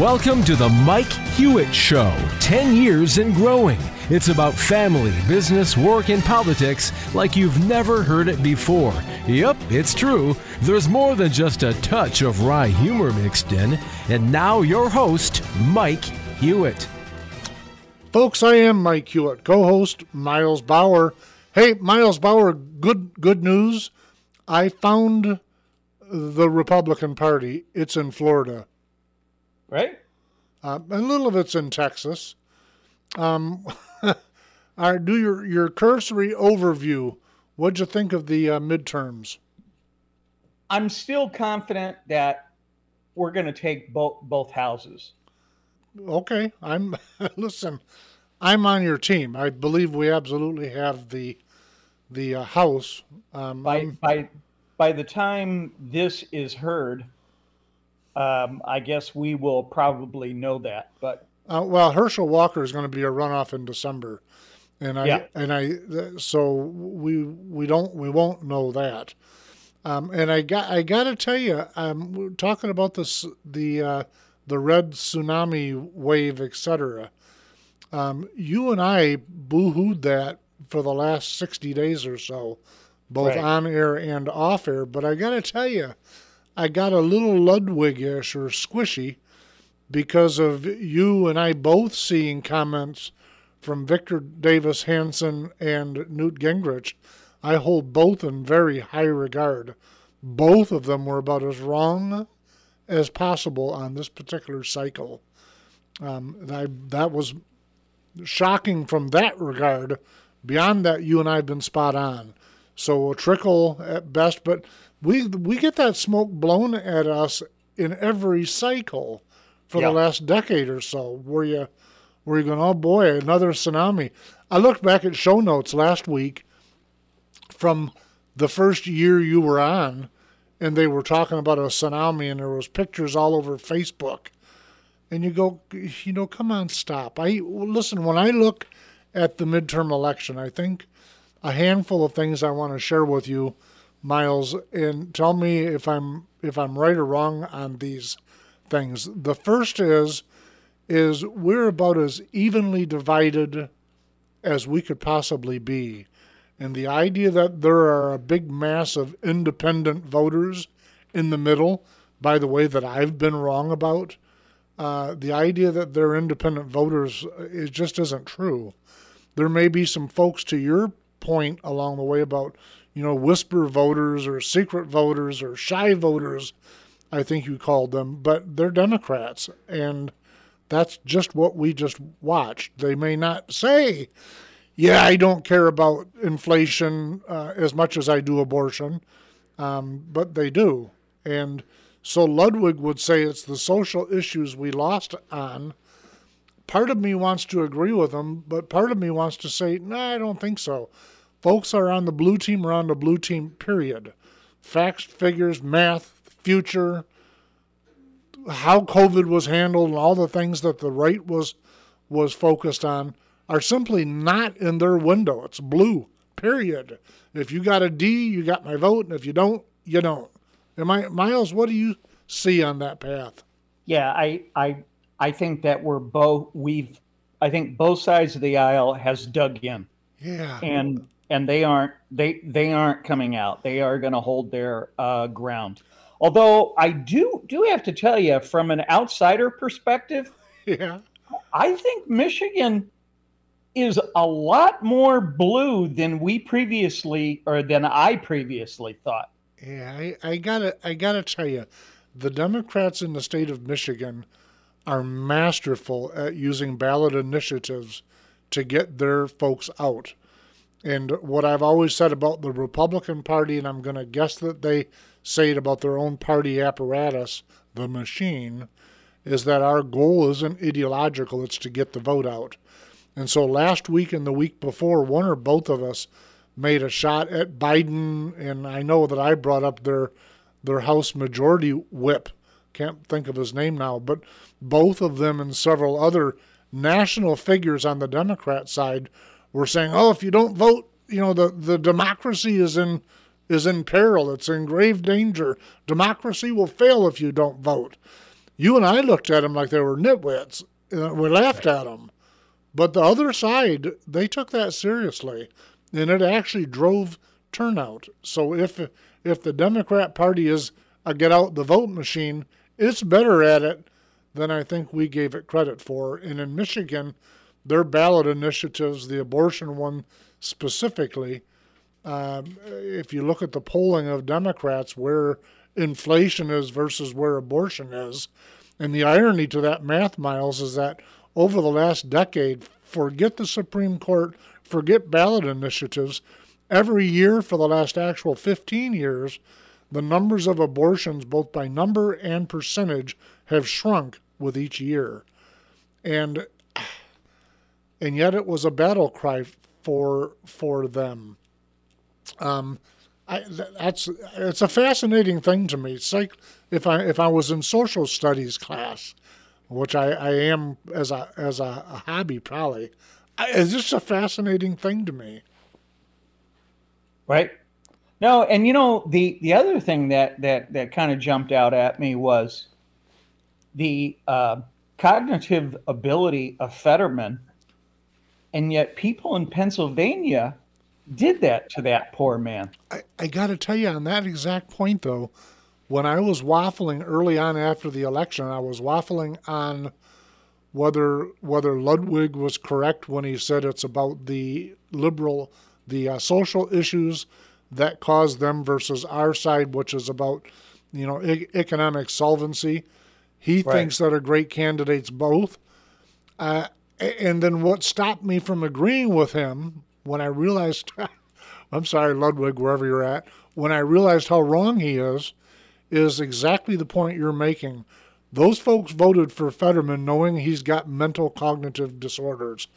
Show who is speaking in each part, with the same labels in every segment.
Speaker 1: Welcome to the Mike Hewitt Show. 10 years and growing. It's about family, business, work, and politics like you've never heard it before. Yep, it's true. There's more than just a touch of wry humor mixed in. And now, your host, Mike Hewitt.
Speaker 2: Folks, I am Mike Hewitt, co host Miles Bauer. Hey, Miles Bauer, good, good news. I found the Republican Party. It's in Florida
Speaker 3: right?
Speaker 2: Uh, a little of it's in Texas. Um, right, do your, your cursory overview. What'd you think of the uh, midterms?
Speaker 3: I'm still confident that we're going to take both both houses.
Speaker 2: Okay, I'm listen. I'm on your team. I believe we absolutely have the the uh, house.
Speaker 3: Um, by I'm, by by the time this is heard, um, I guess we will probably know that. But
Speaker 2: uh, well, Herschel Walker is going to be a runoff in December, and I yeah. and I so we we don't we won't know that. Um, and I got I got to tell you, I'm talking about this the uh, the red tsunami wave, etc. Um, you and I boohooed that for the last sixty days or so, both right. on air and off air. But I got to tell you, I got a little Ludwigish or squishy because of you and I both seeing comments from Victor Davis Hanson and Newt Gingrich. I hold both in very high regard. Both of them were about as wrong as possible on this particular cycle. Um, I, that was shocking from that regard. Beyond that, you and I have been spot on. So a trickle at best, but we we get that smoke blown at us in every cycle for yeah. the last decade or so. Where you where you going? Oh boy, another tsunami. I looked back at show notes last week from the first year you were on, and they were talking about a tsunami, and there was pictures all over Facebook. And you go, you know, come on, stop. I listen when I look at the midterm election. I think a handful of things I want to share with you Miles, and tell me if I'm if I'm right or wrong on these things. The first is is we're about as evenly divided as we could possibly be. And the idea that there are a big mass of independent voters in the middle, by the way, that I've been wrong about, uh, the idea that they're independent voters it just isn't true. There may be some folks to your point along the way about you know, whisper voters or secret voters or shy voters, I think you called them, but they're Democrats. And that's just what we just watched. They may not say, yeah, I don't care about inflation uh, as much as I do abortion, um, but they do. And so Ludwig would say it's the social issues we lost on. Part of me wants to agree with him, but part of me wants to say, no, nah, I don't think so. Folks are on the blue team are on the blue team, period. Facts, figures, math, future, how COVID was handled, and all the things that the right was was focused on are simply not in their window. It's blue, period. If you got a D, you got my vote, and if you don't, you don't. Am I Miles? What do you see on that path?
Speaker 3: Yeah, I I I think that we're both we've I think both sides of the aisle has dug in.
Speaker 2: Yeah.
Speaker 3: And and they aren't they they aren't coming out. They are going to hold their uh, ground. Although I do do have to tell you, from an outsider perspective,
Speaker 2: yeah,
Speaker 3: I think Michigan is a lot more blue than we previously or than I previously thought.
Speaker 2: Yeah, I, I gotta I gotta tell you, the Democrats in the state of Michigan are masterful at using ballot initiatives to get their folks out. And what I've always said about the Republican Party, and I'm going to guess that they say it about their own party apparatus, the machine, is that our goal isn't ideological, it's to get the vote out. And so last week and the week before, one or both of us made a shot at Biden, and I know that I brought up their their House Majority Whip. Can't think of his name now, but both of them and several other national figures on the Democrat side were saying, "Oh, if you don't vote, you know the the democracy is in is in peril. It's in grave danger. Democracy will fail if you don't vote." you and I looked at them like they were nitwits. We laughed at them. But the other side, they took that seriously, and it actually drove turnout. So if if the Democrat Party is a get out the vote machine, it's better at it than I think we gave it credit for. And in Michigan, their ballot initiatives, the abortion one specifically, um, if you look at the polling of Democrats, where inflation is versus where abortion is, and the irony to that math, Miles, is that over the last decade, forget the Supreme Court, forget ballot initiatives, every year for the last actual 15 years, the numbers of abortions, both by number and percentage, have shrunk with each year. And and yet it was a battle cry for for them. Um, I, that's it's a fascinating thing to me. It's like if I if I was in social studies class, which I, I am as a as a, a hobby probably, I, it's just a fascinating thing to me.
Speaker 3: Right. No, and you know the the other thing that that that kind of jumped out at me was the uh, cognitive ability of Fetterman, and yet people in Pennsylvania did that to that poor man.
Speaker 2: I, I got to tell you on that exact point though, when I was waffling early on after the election, I was waffling on whether whether Ludwig was correct when he said it's about the liberal the uh, social issues that caused them versus our side, which is about you know e- economic solvency. He right. thinks that are great candidates both. Uh, and then what stopped me from agreeing with him when I realized, I'm sorry, Ludwig, wherever you're at, when I realized how wrong he is, is exactly the point you're making. Those folks voted for Fetterman knowing he's got mental cognitive disorders.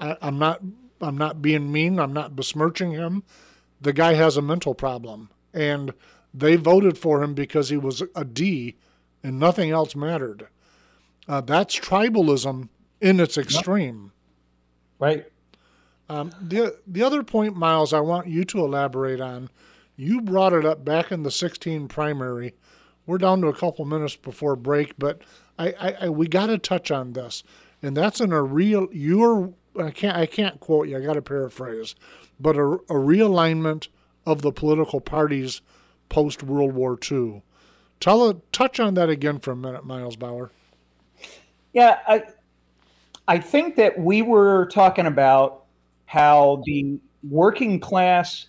Speaker 2: I, I'm not I'm not being mean. I'm not besmirching him. The guy has a mental problem, and they voted for him because he was a D, and nothing else mattered. Uh, that's tribalism in its extreme.
Speaker 3: Right.
Speaker 2: Um, the the other point, Miles, I want you to elaborate on. You brought it up back in the 16 primary. We're down to a couple minutes before break, but I, I, I we got to touch on this, and that's in a real. You're I can't I can't quote you. I got to paraphrase, but a, a realignment of the political parties post World War II. Tell a, touch on that again for a minute, Miles Bauer.
Speaker 3: Yeah, I I think that we were talking about how the working class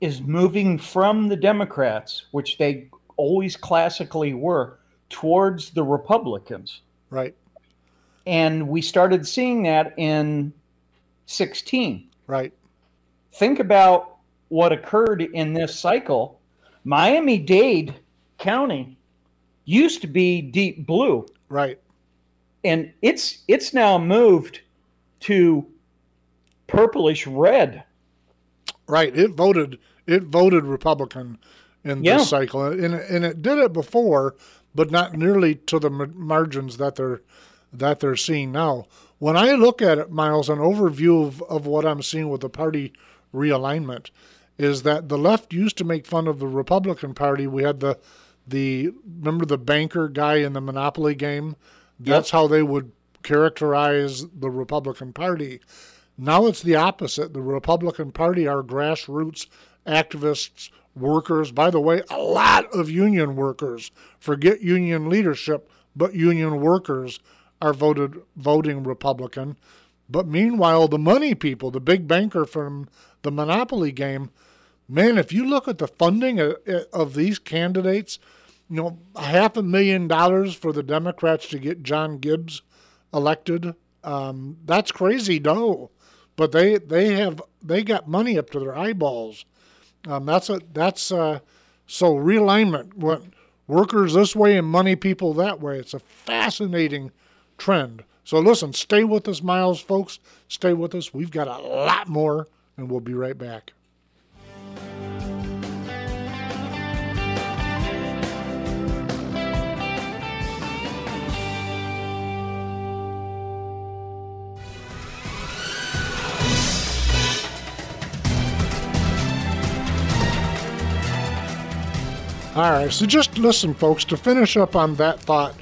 Speaker 3: is moving from the Democrats, which they always classically were, towards the Republicans.
Speaker 2: Right.
Speaker 3: And we started seeing that in 16.
Speaker 2: Right.
Speaker 3: Think about what occurred in this cycle. Miami Dade County used to be deep blue.
Speaker 2: Right.
Speaker 3: And it's it's now moved to purplish red.
Speaker 2: Right. It voted it voted Republican in yeah. this cycle, and and it did it before, but not nearly to the margins that they're that they're seeing now. When I look at it, Miles, an overview of, of what I'm seeing with the party realignment is that the left used to make fun of the Republican Party. We had the the remember the banker guy in the Monopoly game. That's yep. how they would characterize the Republican Party. Now it's the opposite. The Republican Party are grassroots activists, workers. By the way, a lot of union workers. Forget union leadership, but union workers are voted voting Republican. But meanwhile, the money people, the big banker from the Monopoly game, man, if you look at the funding of, of these candidates, you know, half a million dollars for the Democrats to get John Gibbs elected, um, that's crazy dough. But they they have they got money up to their eyeballs. Um, that's a that's uh, so realignment. What workers this way and money people that way. It's a fascinating trend. So listen, stay with us, Miles, folks. Stay with us. We've got a lot more, and we'll be right back. All right, so just listen, folks, to finish up on that thought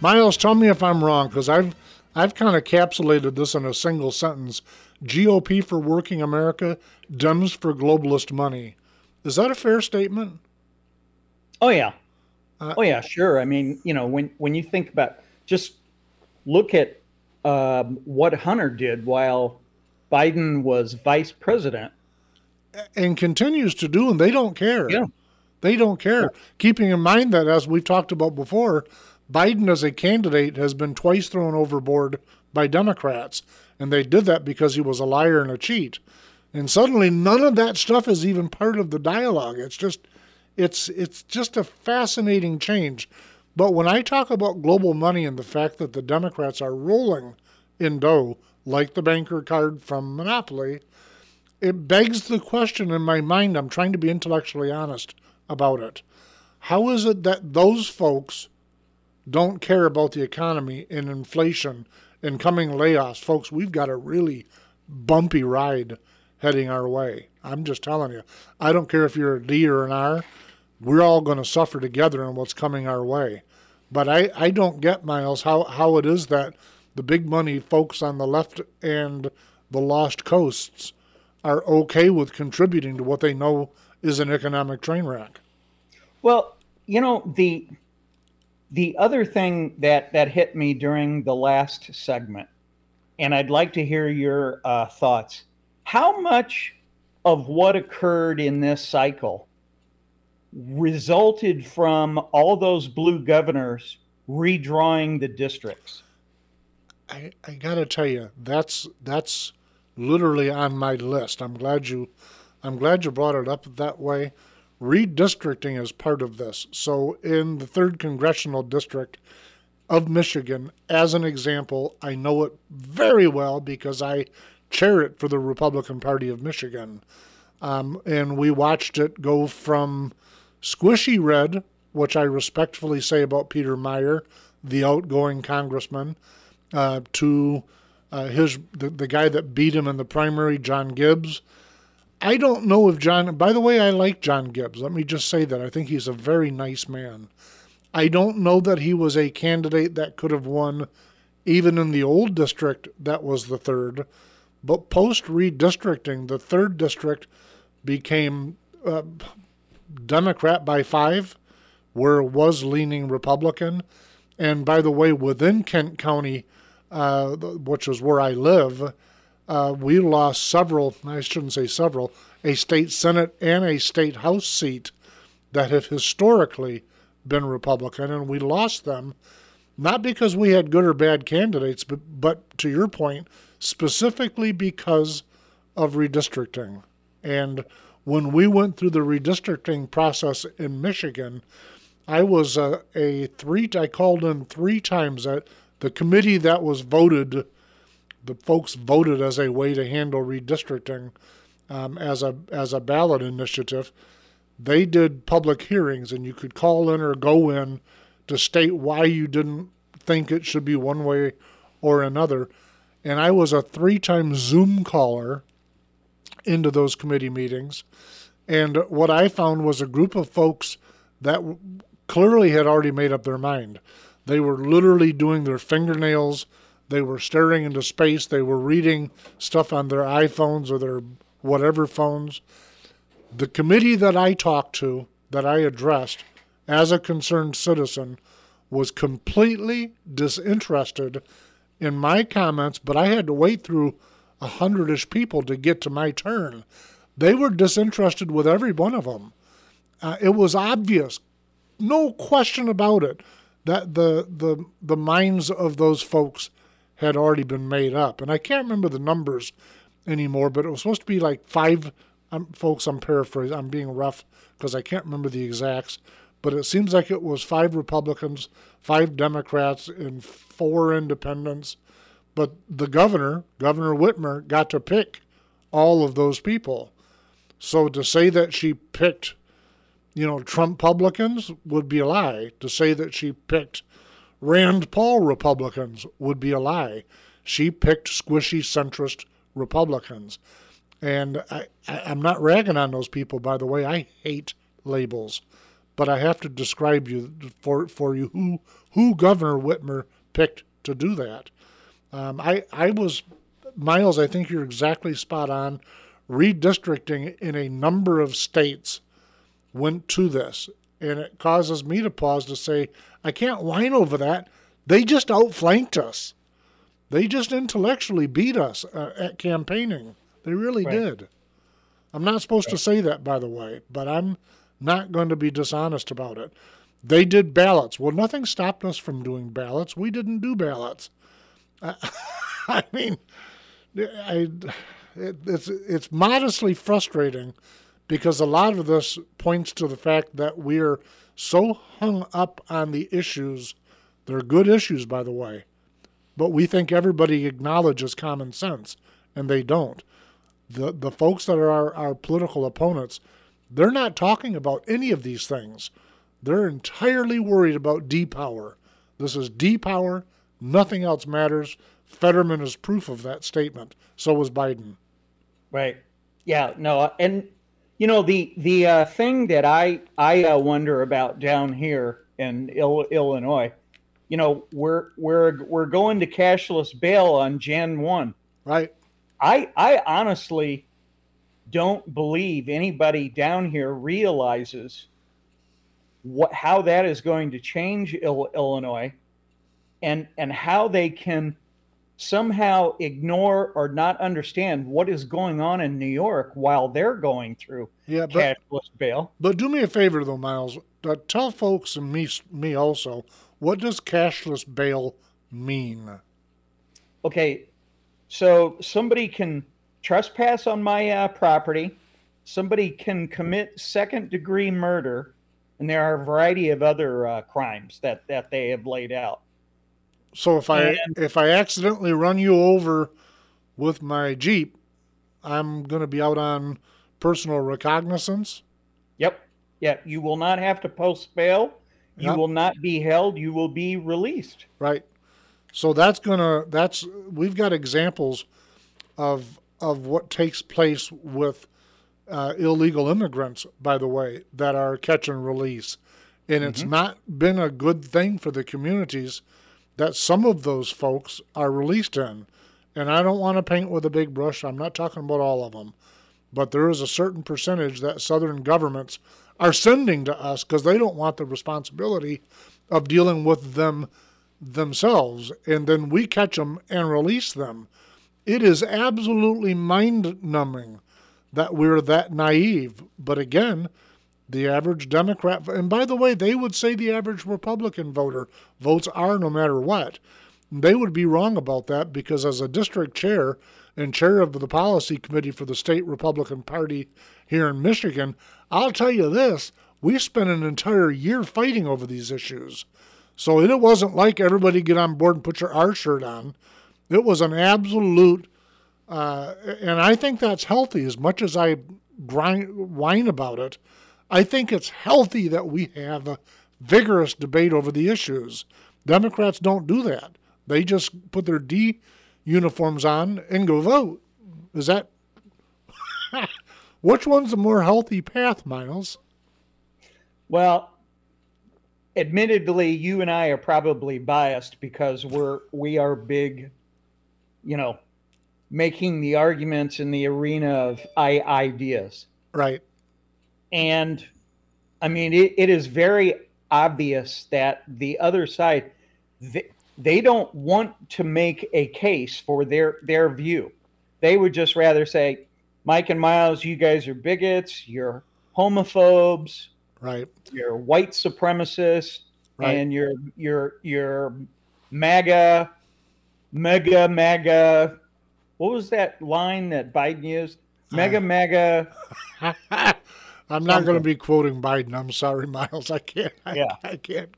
Speaker 2: Miles, tell me if I'm wrong because I've I've kind of capsulated this in a single sentence. GOP for working America, Dems for globalist money. Is that a fair statement?
Speaker 3: Oh yeah. Uh, oh yeah, sure. I mean, you know, when when you think about just look at um, what Hunter did while Biden was vice president,
Speaker 2: and continues to do, and they don't care.
Speaker 3: Yeah.
Speaker 2: They don't care. Yeah. Keeping in mind that, as we've talked about before, Biden as a candidate has been twice thrown overboard by Democrats, and they did that because he was a liar and a cheat. And suddenly, none of that stuff is even part of the dialogue. It's just, it's it's just a fascinating change. But when I talk about global money and the fact that the Democrats are rolling in dough, like the banker card from Monopoly, it begs the question in my mind. I'm trying to be intellectually honest about it. How is it that those folks don't care about the economy and inflation and coming layoffs. Folks, we've got a really bumpy ride heading our way. I'm just telling you. I don't care if you're a D or an R, we're all going to suffer together in what's coming our way. But I, I don't get, Miles, how, how it is that the big money folks on the left and the lost coasts are okay with contributing to what they know is an economic train wreck.
Speaker 3: Well, you know, the the other thing that that hit me during the last segment, and I'd like to hear your uh, thoughts. How much of what occurred in this cycle resulted from all those blue governors redrawing the districts?
Speaker 2: I, I gotta tell you, that's that's literally on my list. I'm glad you I'm glad you brought it up that way Redistricting is part of this. So, in the 3rd Congressional District of Michigan, as an example, I know it very well because I chair it for the Republican Party of Michigan. Um, and we watched it go from squishy red, which I respectfully say about Peter Meijer, the outgoing congressman, uh, to uh, his the, the guy that beat him in the primary, John Gibbs, I don't know if John, by the way, I like John Gibbs. Let me just say that. I think he's a very nice man. I don't know that he was a candidate that could have won even in the old district that was the third. But post redistricting, the third district became uh, Democrat by five, where was leaning Republican. And by the way, within Kent County, uh, which is where I live, uh, we lost several, I shouldn't say several, a state Senate and a state House seat that have historically been Republican, and we lost them not because we had good or bad candidates, but, but to your point, specifically because of redistricting. And when we went through the redistricting process in Michigan, I was a, a three. I called in three times. At the committee that was voted the folks voted as a way to handle redistricting um, as a as a ballot initiative. They did public hearings, and you could call in or go in to state why you didn't think it should be one way or another. And I was a three-time Zoom caller into those committee meetings, and what I found was a group of folks that clearly had already made up their mind. They were literally doing their fingernails they were staring into space. They were reading stuff on their iPhones or their whatever phones. The committee that I talked to, that I addressed as a concerned citizen, was completely disinterested in my comments, but I had to wait through a hundredish people to get to my turn. They were disinterested with every one of them. Uh, it was obvious, no question about it, that the the the minds of those folks had already been made up. And I can't remember the numbers anymore, but it was supposed to be like five. Um, folks, I'm paraphrasing. I'm being rough because I can't remember the exacts, but it seems like it was five Republicans, five Democrats, and four independents. But the governor, Governor Whitmer, got to pick all of those people. So to say that she picked, you know, Trump Republicans would be a lie. To say that she picked Rand Paul Republicans would be a lie. She picked squishy centrist Republicans. And I, am not ragging on those people, by the way. I hate labels. but I have to describe you for for you who who Governor Whitmer picked to do that. Um, I I was Miles. I think you're exactly spot on. Redistricting in a number of states went to this, and it causes me to pause to say I can't whine over that. They just outflanked us. They just intellectually beat us uh, at campaigning. They really right. did. I'm not supposed right. to say that, by the way, but I'm not going to be dishonest about it. They did ballots. Well, nothing stopped us from doing ballots. We didn't do ballots. I, I mean, I, it, it's it's modestly frustrating because a lot of this points to the fact that we're so hung up on the issues. They're good issues, by the way, but we think everybody acknowledges common sense, and they don't. The the folks that are our, our political opponents, they're not talking about any of these things. They're entirely worried about depower. This is depower. Nothing else matters. Fetterman is proof of that statement. So was Biden.
Speaker 3: Right. Yeah. No. And you know the the uh, thing that I I uh, wonder about down here in Il- Illinois, you know, we're we're we're going to cashless bail on Jan one.
Speaker 2: Right.
Speaker 3: I I honestly don't believe anybody down here realizes what how that is going to change Il- Illinois, and and how they can somehow ignore or not understand what is going on in New York while they're going through yeah, but, cashless bail.
Speaker 2: But do me a favor though, Miles. Uh, tell folks and me me also what does cashless bail mean?
Speaker 3: Okay, so somebody can trespass on my uh, property. Somebody can commit second degree murder, and there are a variety of other uh, crimes that that they have laid out.
Speaker 2: So if I and, if I accidentally run you over with my Jeep, I'm going to be out on personal recognizance.
Speaker 3: Yep. Yeah, you will not have to post bail. You yep. will not be held. You will be released.
Speaker 2: Right. So that's gonna that's we've got examples of of what takes place with uh, illegal immigrants, by the way, that are catch and release, and mm-hmm. it's not been a good thing for the communities that some of those folks are released in. And I don't want to paint with a big brush. I'm not talking about all of them. But there is a certain percentage that Southern governments are sending to us because they don't want the responsibility of dealing with them themselves. And then we catch them and release them. It is absolutely mind numbing that we're that naive. But again, the average Democrat, and by the way, they would say the average Republican voter votes are no matter what. They would be wrong about that because, as a district chair and chair of the policy committee for the state Republican Party here in Michigan, I'll tell you this we spent an entire year fighting over these issues. So it wasn't like everybody get on board and put your R shirt on. It was an absolute, uh, and I think that's healthy as much as I grind, whine about it. I think it's healthy that we have a vigorous debate over the issues. Democrats don't do that. They just put their D uniforms on and go vote. Is that which one's the more healthy path, Miles?
Speaker 3: Well, admittedly, you and I are probably biased because we're we are big, you know, making the arguments in the arena of I ideas.
Speaker 2: Right.
Speaker 3: And I mean, it, it is very obvious that the other side, they, they don't want to make a case for their, their view. They would just rather say, Mike and Miles, you guys are bigots, you're homophobes,
Speaker 2: right?
Speaker 3: You're white supremacists, right. and you're you're you're MAGA, mega MAGA. What was that line that Biden used? Mega uh, MAGA.
Speaker 2: I'm not going to be quoting Biden. I'm sorry, Miles. I can't. I, yeah. I can't.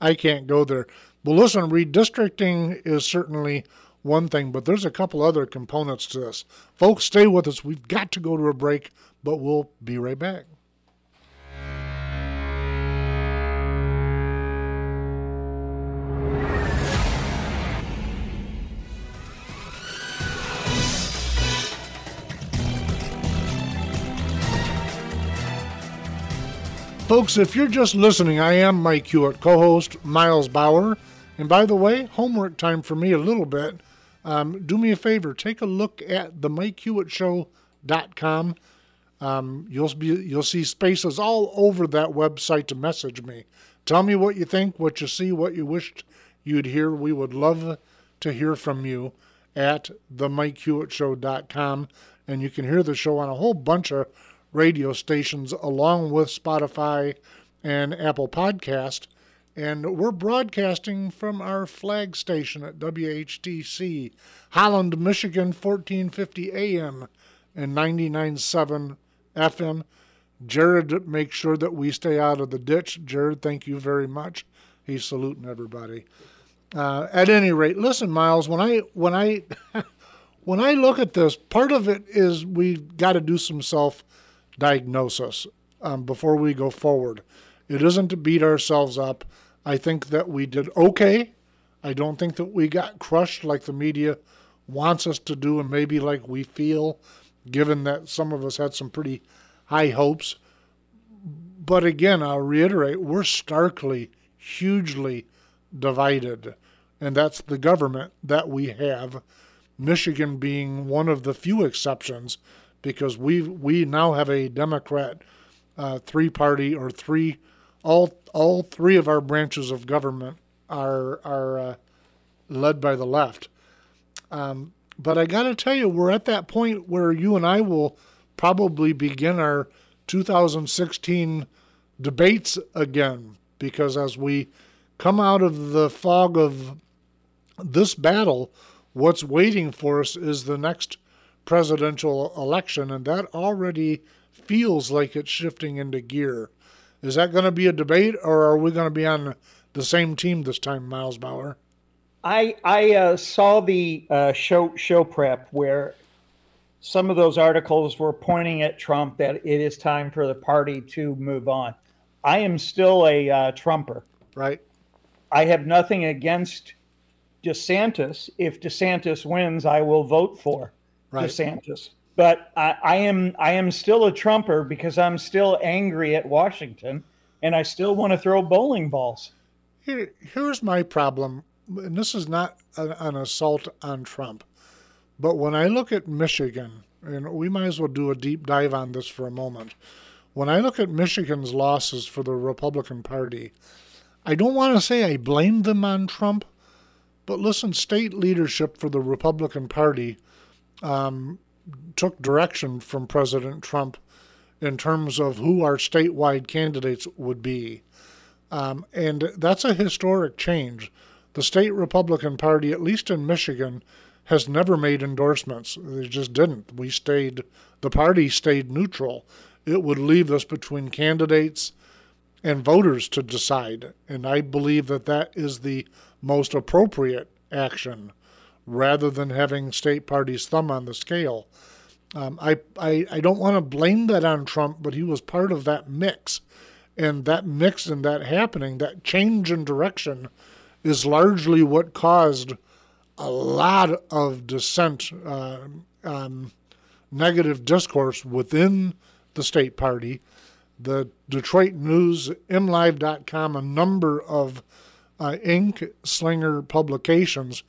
Speaker 2: I can't go there. Well, listen, redistricting is certainly one thing, but there's a couple other components to this. Folks, stay with us. We've got to go to a break, but we'll be right back. Folks, if you're just listening, I am Mike Hewitt, co host Miles Bauer. And by the way, homework time for me a little bit. Um, do me a favor, take a look at the MikeHewittShow.com. Um, you'll be you'll see spaces all over that website to message me. Tell me what you think, what you see, what you wished you'd hear. We would love to hear from you at the MikeHewittShow.com, and you can hear the show on a whole bunch of radio stations along with Spotify and Apple Podcast. And we're broadcasting from our flag station at WHTC, Holland, Michigan, 1450 AM and 99.7 FM. Jared makes sure that we stay out of the ditch. Jared, thank you very much. He's saluting everybody. Uh, at any rate, listen, Miles. When I when I when I look at this, part of it is we got to do some self diagnosis um, before we go forward. It isn't to beat ourselves up. I think that we did okay. I don't think that we got crushed like the media wants us to do, and maybe like we feel, given that some of us had some pretty high hopes. But again, I'll reiterate, we're starkly, hugely divided. And that's the government that we have, Michigan being one of the few exceptions, because we we now have a Democrat uh, three party or three all all three of our branches of government are are uh, led by the left. Um, but I got to tell you, we're at that point where you and I will probably begin our 2016 debates again because as we come out of the fog of this battle, what's waiting for us is the next presidential election, and that already feels like it's shifting into gear. Is that going to be a debate, or are we going to be on the same team this time, Miles Bauer?
Speaker 3: I I uh, saw the uh, show show prep where some of those articles were pointing at Trump that it is time for the party to move on. I am still a uh, Trumper.
Speaker 2: Right.
Speaker 3: I have nothing against DeSantis. If DeSantis wins, I will vote for right. DeSantis. But I, I am I am still a Trumper because I'm still angry at Washington, and I still want to throw bowling balls.
Speaker 2: Here, here's my problem, and this is not an, an assault on Trump. But when I look at Michigan, and we might as well do a deep dive on this for a moment. When I look at Michigan's losses for the Republican Party, I don't want to say I blame them on Trump, but listen, state leadership for the Republican Party um, took direction from President Trump in terms of who our statewide candidates would be. Um, and that's a historic change. The state Republican Party, at least in Michigan, has never made endorsements. They just didn't. We stayed, the party stayed neutral. It would leave us between candidates and voters to decide. And I believe that that is the most appropriate action rather than having state parties' thumb on the scale. Um, I, I, I don't want to blame that on Trump, but he was part of that mix. And that mix and that happening, that change in direction, is largely what caused a lot of dissent, uh, um, negative discourse within the state party. The Detroit News, MLive.com, a number of uh, ink slinger publications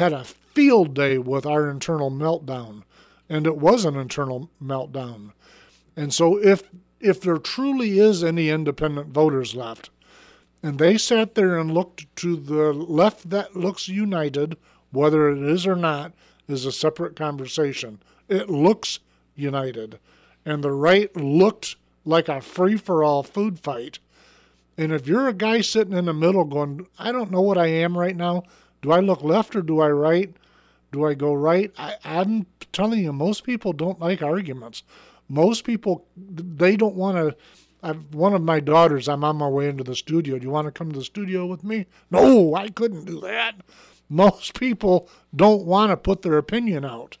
Speaker 2: had a field day with our internal meltdown, and it was an internal meltdown. And so, if if there truly is any independent voters left, and they sat there and looked to the left that looks united whether it is or not is a separate conversation. It looks united. And the right looked like a free for all food fight. And if you're a guy sitting in the middle going, I don't know what I am right now, do I look left or do I right? Do I go right? I, I'm telling you, most people don't like arguments. Most people, they don't want to. One of my daughters, I'm on my way into the studio. Do you want to come to the studio with me? No, I couldn't do that most people don't want to put their opinion out.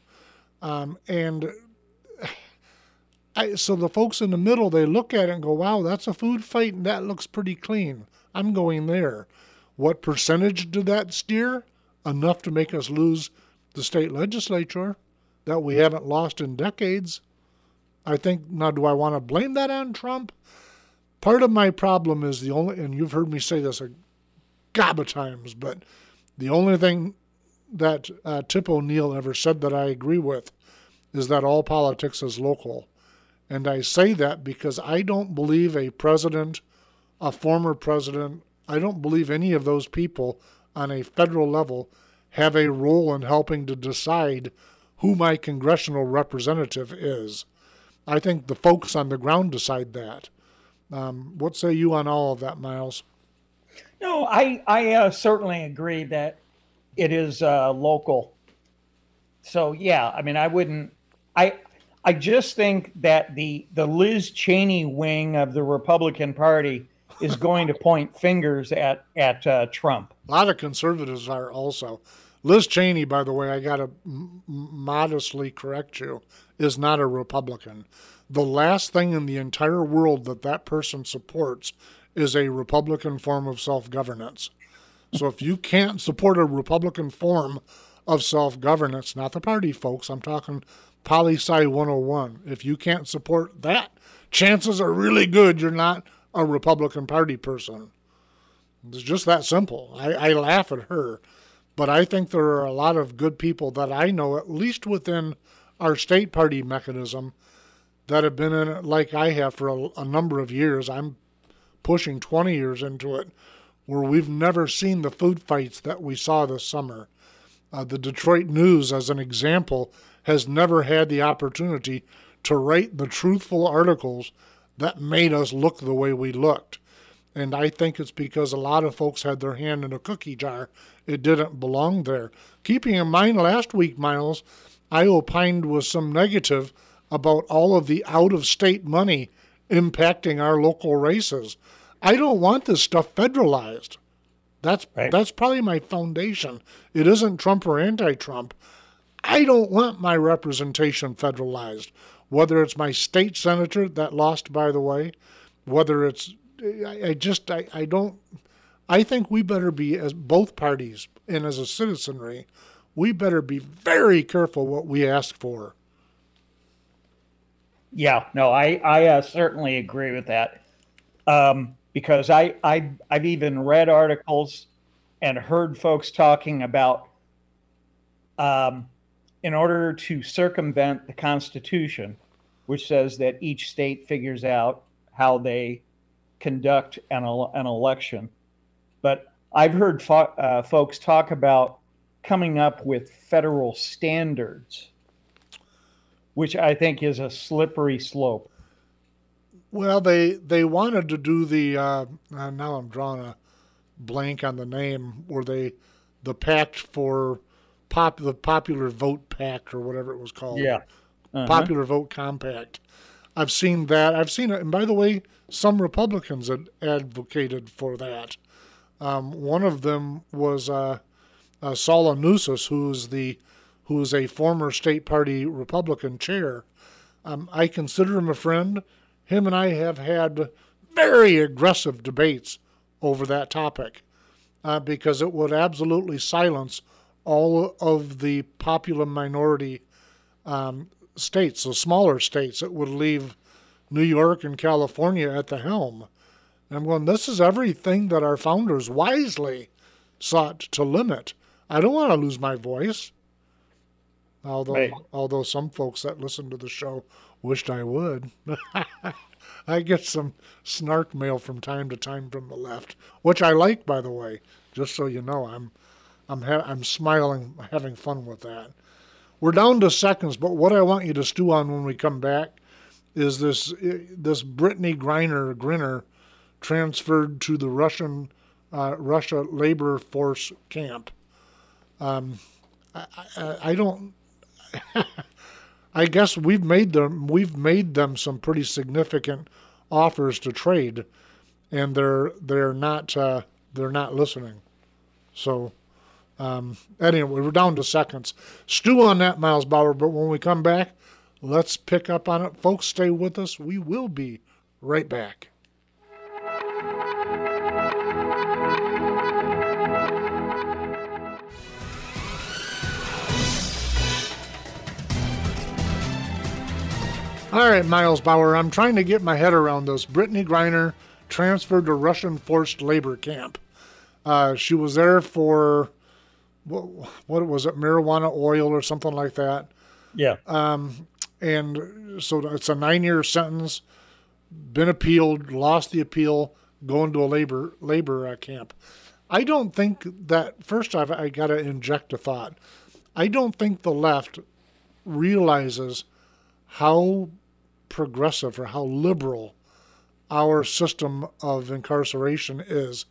Speaker 2: Um, and I, so the folks in the middle, they look at it and go, wow, that's a food fight and that looks pretty clean. I'm going there. What percentage did that steer? Enough to make us lose the state legislature that we haven't lost in decades. I think, now, do I want to blame that on Trump? part of my problem is the only, and you've heard me say this a gob of times, but the only thing that uh, Tip O'Neill ever said that I agree with is that all politics is local. And I say that because I don't believe a president, a former president, I don't believe any of those people on a federal level have a role in helping to decide who my congressional representative is. I think the folks on the ground decide that. Um, what say you on all of that, Miles?
Speaker 3: No, I I uh, certainly agree that it is uh, local. So yeah, I mean, I wouldn't. I I just think that the the Liz Cheney wing of the Republican Party is going to point fingers at at uh, Trump.
Speaker 2: A lot of conservatives are also. Liz Cheney, by the way, I got to m- modestly correct you, is not a Republican. The last thing in the entire world that that person supports is a Republican form of self governance. So if you can't support a Republican form of self governance, not the party folks, I'm talking poli sci 101, if you can't support that, chances are really good you're not a Republican Party person. It's just that simple. I, I laugh at her. But I think there are a lot of good people that I know, at least within our state party mechanism, that have been in it like I have for a, a number of years. I'm pushing 20 years into it, where we've never seen the food fights that we saw this summer. Uh, the Detroit News, as an example, has never had the opportunity to write the truthful articles that made us look the way we looked. And I think it's because a lot of folks had their hand in a cookie jar. It didn't belong there. Keeping in mind last week, Miles, I opined with some negative about all of the out of state money impacting our local races. I don't want this stuff federalized. That's right. that's probably my foundation. It isn't Trump or anti-Trump. I don't want my representation federalized. Whether it's my state senator that lost, by the way, whether it's I, I just I, I don't I think we better be as both parties and as a citizenry, we better be very careful what we ask for.
Speaker 3: Yeah, no, I I uh, certainly agree with that. Um, because I, I I've even read articles and heard folks talking about um, in order to circumvent the Constitution, which says that each state figures out how they conduct an, an election. But I've heard fo- uh, folks talk about coming up with federal standards, which I think is a slippery slope.
Speaker 2: Well, they they wanted to do the uh, uh, now I'm drawing a blank on the name where they the pact for pop the popular vote pact or whatever it was called.
Speaker 3: Yeah,
Speaker 2: uh-huh. popular vote compact. I've seen that. I've seen it, and by the way, some Republicans had advocated for that. Um, one of them was uh, uh, Saul who's the who's a former state party Republican chair. Um, I consider him a friend him and I have had very aggressive debates over that topic uh, because it would absolutely silence all of the popular minority um, states, the smaller states. It would leave New York and California at the helm. And when this is everything that our founders wisely sought to limit. I don't want to lose my voice. Although, right. although some folks that listen to the show wished I would. I get some snark mail from time to time from the left, which I like, by the way. Just so you know, I'm, I'm, ha- I'm smiling, having fun with that. We're down to seconds, but what I want you to stew on when we come back is this this Brittney Griner Grinner transferred to the Russian uh, Russia labor force camp. Um, I, I, I don't. I guess we've made them we've made them some pretty significant offers to trade, and they're they're not uh, they're not listening. So um, anyway, we're down to seconds. Stew on that, Miles Bauer. But when we come back, let's pick up on it, folks. Stay with us. We will be right back. All right, Miles Bauer, I'm trying to get my head around this. Brittney Griner transferred to Russian forced labor camp. Uh, she was there for what, what was it, marijuana oil or something like that.
Speaker 3: Yeah.
Speaker 2: Um, and so it's a nine-year sentence. Been appealed, lost the appeal, going to a labor labor uh, camp. I don't think that first off, I got to inject a thought. I don't think the left realizes how progressive or how liberal our system of incarceration is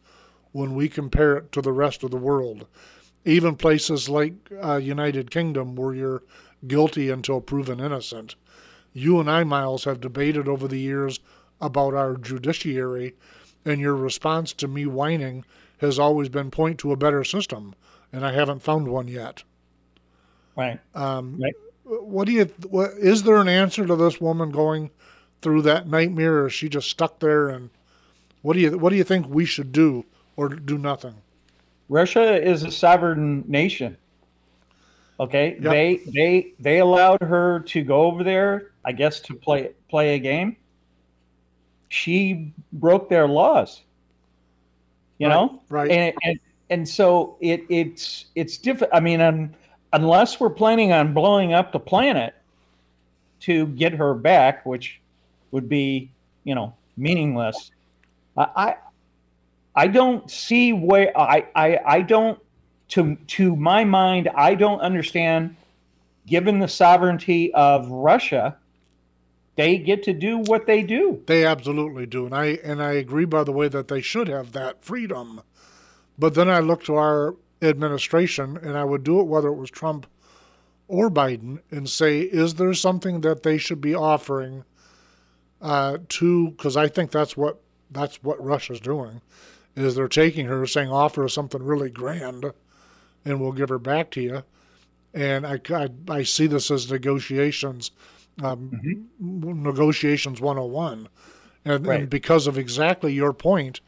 Speaker 2: when we compare it to the rest of the world. Even places like uh, United Kingdom, where you're guilty until proven innocent. You and I, Miles, have debated over the years about our judiciary, and your response to me whining has always been point to a better system, and I haven't found one yet.
Speaker 3: Right.
Speaker 2: Um, right. What do you? What, is there an answer to this woman going through that nightmare, or is she just stuck there? And what do you? What do you think we should do, or do nothing?
Speaker 3: Russia is a sovereign nation. Okay, yep. they they they allowed her to go over there, I guess, to play play a game. She broke their laws. You
Speaker 2: right,
Speaker 3: know,
Speaker 2: right?
Speaker 3: And, and and so it it's it's different. I mean, um, unless we're planning on blowing up the planet to get her back, which would be you know meaningless. I I don't see where I I I don't to to my mind, I don't understand. Given the sovereignty of Russia, they get to do what they do.
Speaker 2: They absolutely do, and I and I agree. By the way, that they should have that freedom. But then I look to our administration, and I would do it whether it was Trump or Biden, and say, is there something that they should be offering uh, to? Because I think that's what that's what Russia's doing, is they're taking her, saying offer her something really grand and we'll give her back to you. And I, I, I see this as negotiations, um, mm-hmm. negotiations 101. And, right. and because of exactly your point,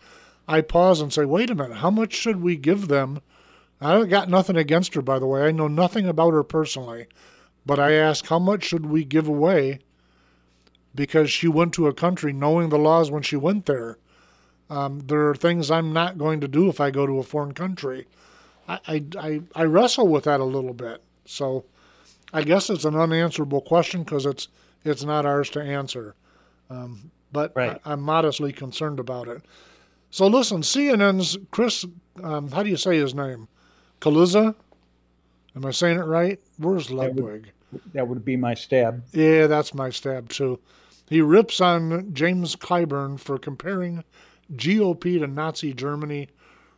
Speaker 2: I pause and say, wait a minute, how much should we give them? I got nothing against her, by the way. I know nothing about her personally. But I ask, how much should we give away because she went to a country knowing the laws when she went there? Um, there are things I'm not going to do if I go to a foreign country. I, I, I wrestle with that a little bit. So I guess it's an unanswerable question because it's it's not ours to answer. Um, but right. I, am modestly concerned about it. So listen, CNN's Chris, um, how do you say his name? Cillizza? Am I saying it right? Where's Ludwig?
Speaker 3: That would, that would be my stab.
Speaker 2: Yeah, that's my stab too. He rips on James Clyburn for comparing GOP to Nazi Germany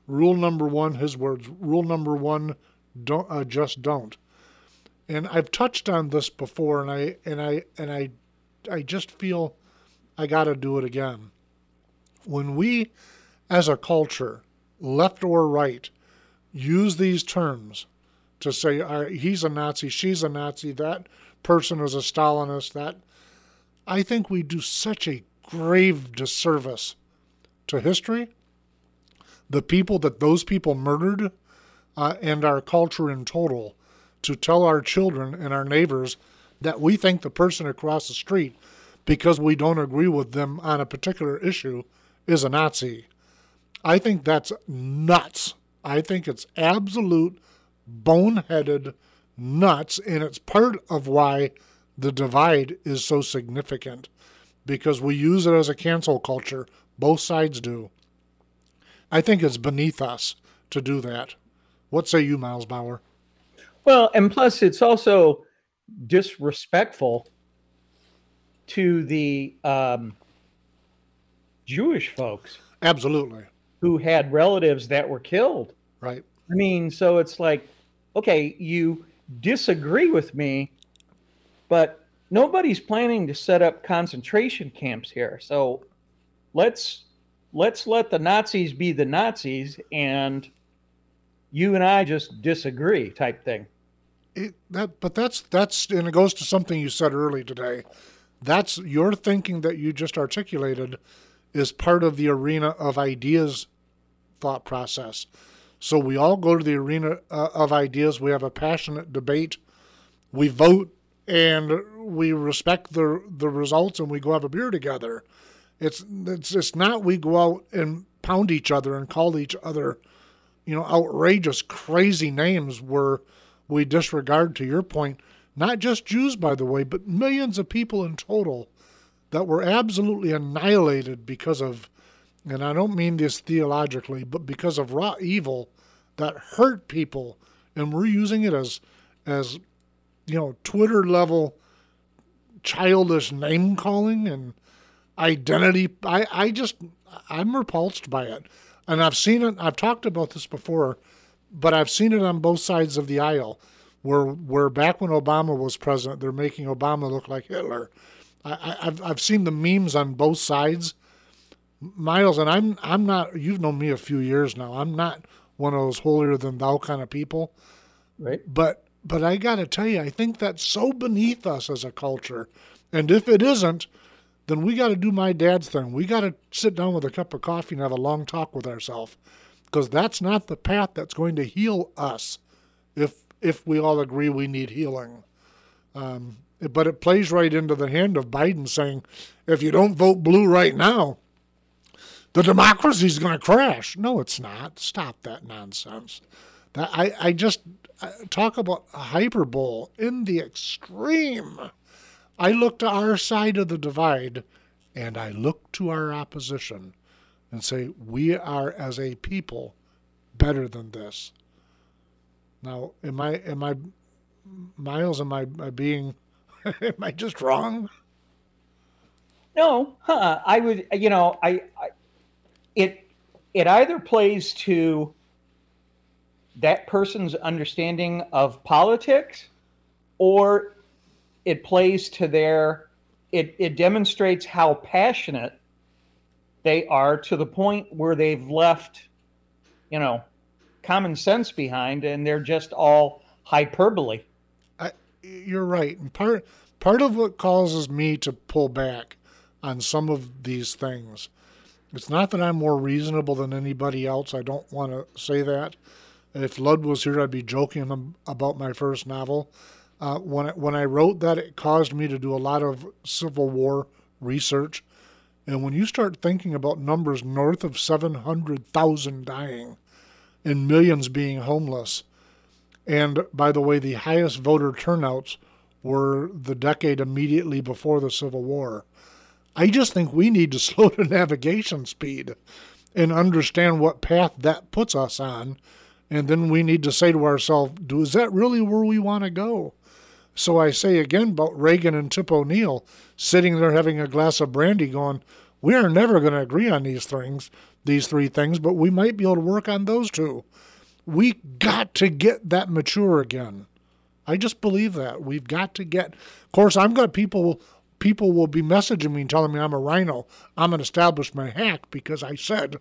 Speaker 2: Rule number one, his words. Rule number one, don't uh, just don't. And I've touched on this before, and I and I and I, I just feel I got to do it again. When we, as a culture, left or right, use these terms to say right, he's a Nazi, she's a Nazi, that person is a Stalinist, that I think we do such a grave disservice to history the people that those people murdered uh, and our culture in total to tell our children and our neighbors that we think the person across the street, because we don't agree with them on a particular issue, is a Nazi. I think that's nuts. I think it's absolute boneheaded nuts, and it's part of why the divide is so significant because we use it as a cancel culture. Both sides do. I think it's beneath us to do that. What say you, Miles Bauer?
Speaker 3: Well, and plus, it's also disrespectful to the um, Jewish folks.
Speaker 2: Absolutely.
Speaker 3: Who had relatives that were killed.
Speaker 2: Right.
Speaker 3: I mean, so it's like, okay, you disagree with me, but nobody's planning to set up concentration camps here. So let's let's let the Nazis be the Nazis and you and I just disagree type thing.
Speaker 2: It, that, but that's that's and it goes to something you said early today. That's your thinking that you just articulated is part of the arena of ideas thought process. So we all go to the arena uh, of ideas. We have a passionate debate. We vote and we respect the the results, and we go have a beer together. It's it's it's not we go out and pound each other and call each other, you know, outrageous, crazy names where we disregard, to your point, not just Jews, by the way, but millions of people in total that were absolutely annihilated because of, and I don't mean this theologically, but because of raw evil that hurt people, and we're using it as, as, you know, Twitter level childish name calling and identity. I, I just, I'm repulsed by it. And I've seen it, I've talked about this before, but I've seen it on both sides of the aisle. Where, where back when Obama was president, they're making Obama look like Hitler. I, have I've seen the memes on both sides, Miles, and I'm I'm not. You've known me a few years now. I'm not one of those holier than thou kind of people,
Speaker 3: right?
Speaker 2: But but I got to tell you, I think that's so beneath us as a culture, and if it isn't, then we got to do my dad's thing. We got to sit down with a cup of coffee and have a long talk with ourselves, because that's not the path that's going to heal us. If if we all agree we need healing. Um, but it plays right into the hand of Biden saying, if you don't vote blue right now, the democracy is going to crash. No, it's not. Stop that nonsense. That I, I just talk about hyperbole in the extreme. I look to our side of the divide and I look to our opposition and say, we are as a people better than this. Now, am I, am I, Miles, am I, am I being Am I just wrong?
Speaker 3: No, huh? I would, you know, I, I, it, it either plays to that person's understanding of politics, or it plays to their, it, it demonstrates how passionate they are to the point where they've left, you know, common sense behind, and they're just all hyperbole I,
Speaker 2: you're right. And part part of what causes me to pull back on some of these things, it's not that I'm more reasonable than anybody else. I don't want to say that. If Lud was here, I'd be joking about my first novel. Uh, when I, when I wrote that, it caused me to do a lot of Civil War research. And when you start thinking about numbers north of 700,000 dying and millions being homeless, and by the way, the highest voter turnouts were the decade immediately before the Civil War. I just think we need to slow the navigation speed and understand what path that puts us on. And then we need to say to ourselves, is that really where we want to go? So I say again about Reagan and Tip O'Neill sitting there having a glass of brandy going, we are never going to agree on these things, these three things, but we might be able to work on those two we got to get that mature again. I just believe that we've got to get. Of course, I've got people. People will be messaging me and telling me I'm a rhino. I'm an establishment hack because I said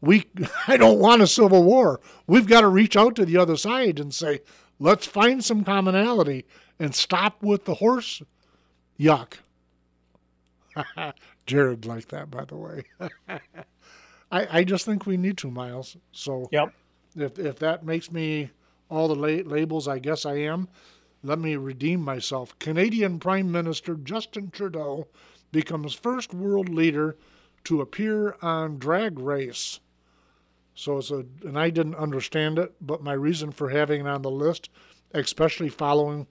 Speaker 2: we. I don't want a civil war. We've got to reach out to the other side and say, let's find some commonality and stop with the horse yuck. Jared liked that, by the way. I, I just think we need to, Miles. So
Speaker 3: yep.
Speaker 2: If, if that makes me all the la- labels I guess I am, let me redeem myself. Canadian Prime Minister Justin Trudeau becomes first world leader to appear on Drag Race. So it's a, and I didn't understand it, but my reason for having it on the list, especially following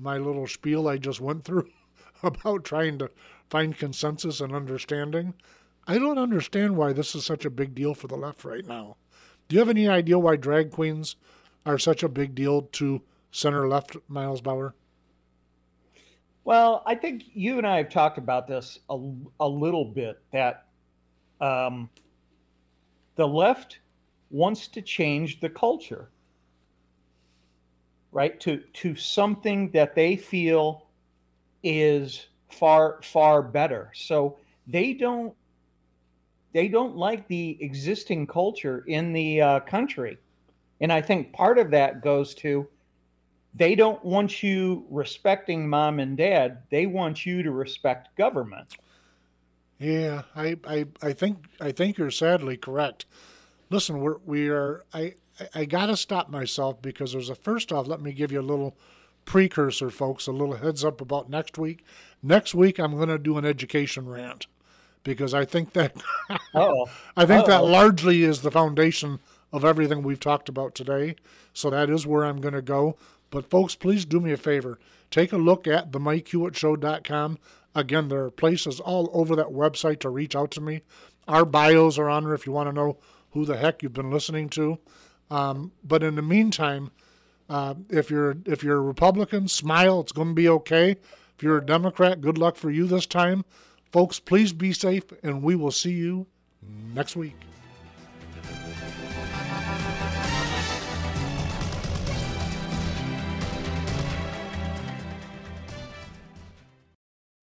Speaker 2: my little spiel I just went through about trying to find consensus and understanding, I don't understand why this is such a big deal for the left right now. Do you have any idea why drag queens are such a big deal to center left Miles Bauer?
Speaker 3: Well, I think you and I have talked about this a, a little bit that um, the left wants to change the culture, right? To to something that they feel is far far better. So they don't they don't like the existing culture in the uh, country. And I think part of that goes to they don't want you respecting mom and dad. They want you to respect government.
Speaker 2: Yeah, I, I, I think I think you're sadly correct. Listen, we're we are I I gotta stop myself because there's a first off, let me give you a little precursor, folks, a little heads up about next week. Next week I'm gonna do an education rant because I think that I think Uh-oh. that largely is the foundation of everything we've talked about today. So that is where I'm going to go. But folks, please do me a favor. Take a look at the MikeHewittshow.com. Again, there are places all over that website to reach out to me. Our bios are on there if you want to know who the heck you've been listening to. Um, but in the meantime, uh, if you're if you're a Republican, smile. It's going to be okay. If you're a Democrat, good luck for you this time, folks. Please be safe, and we will see you next week.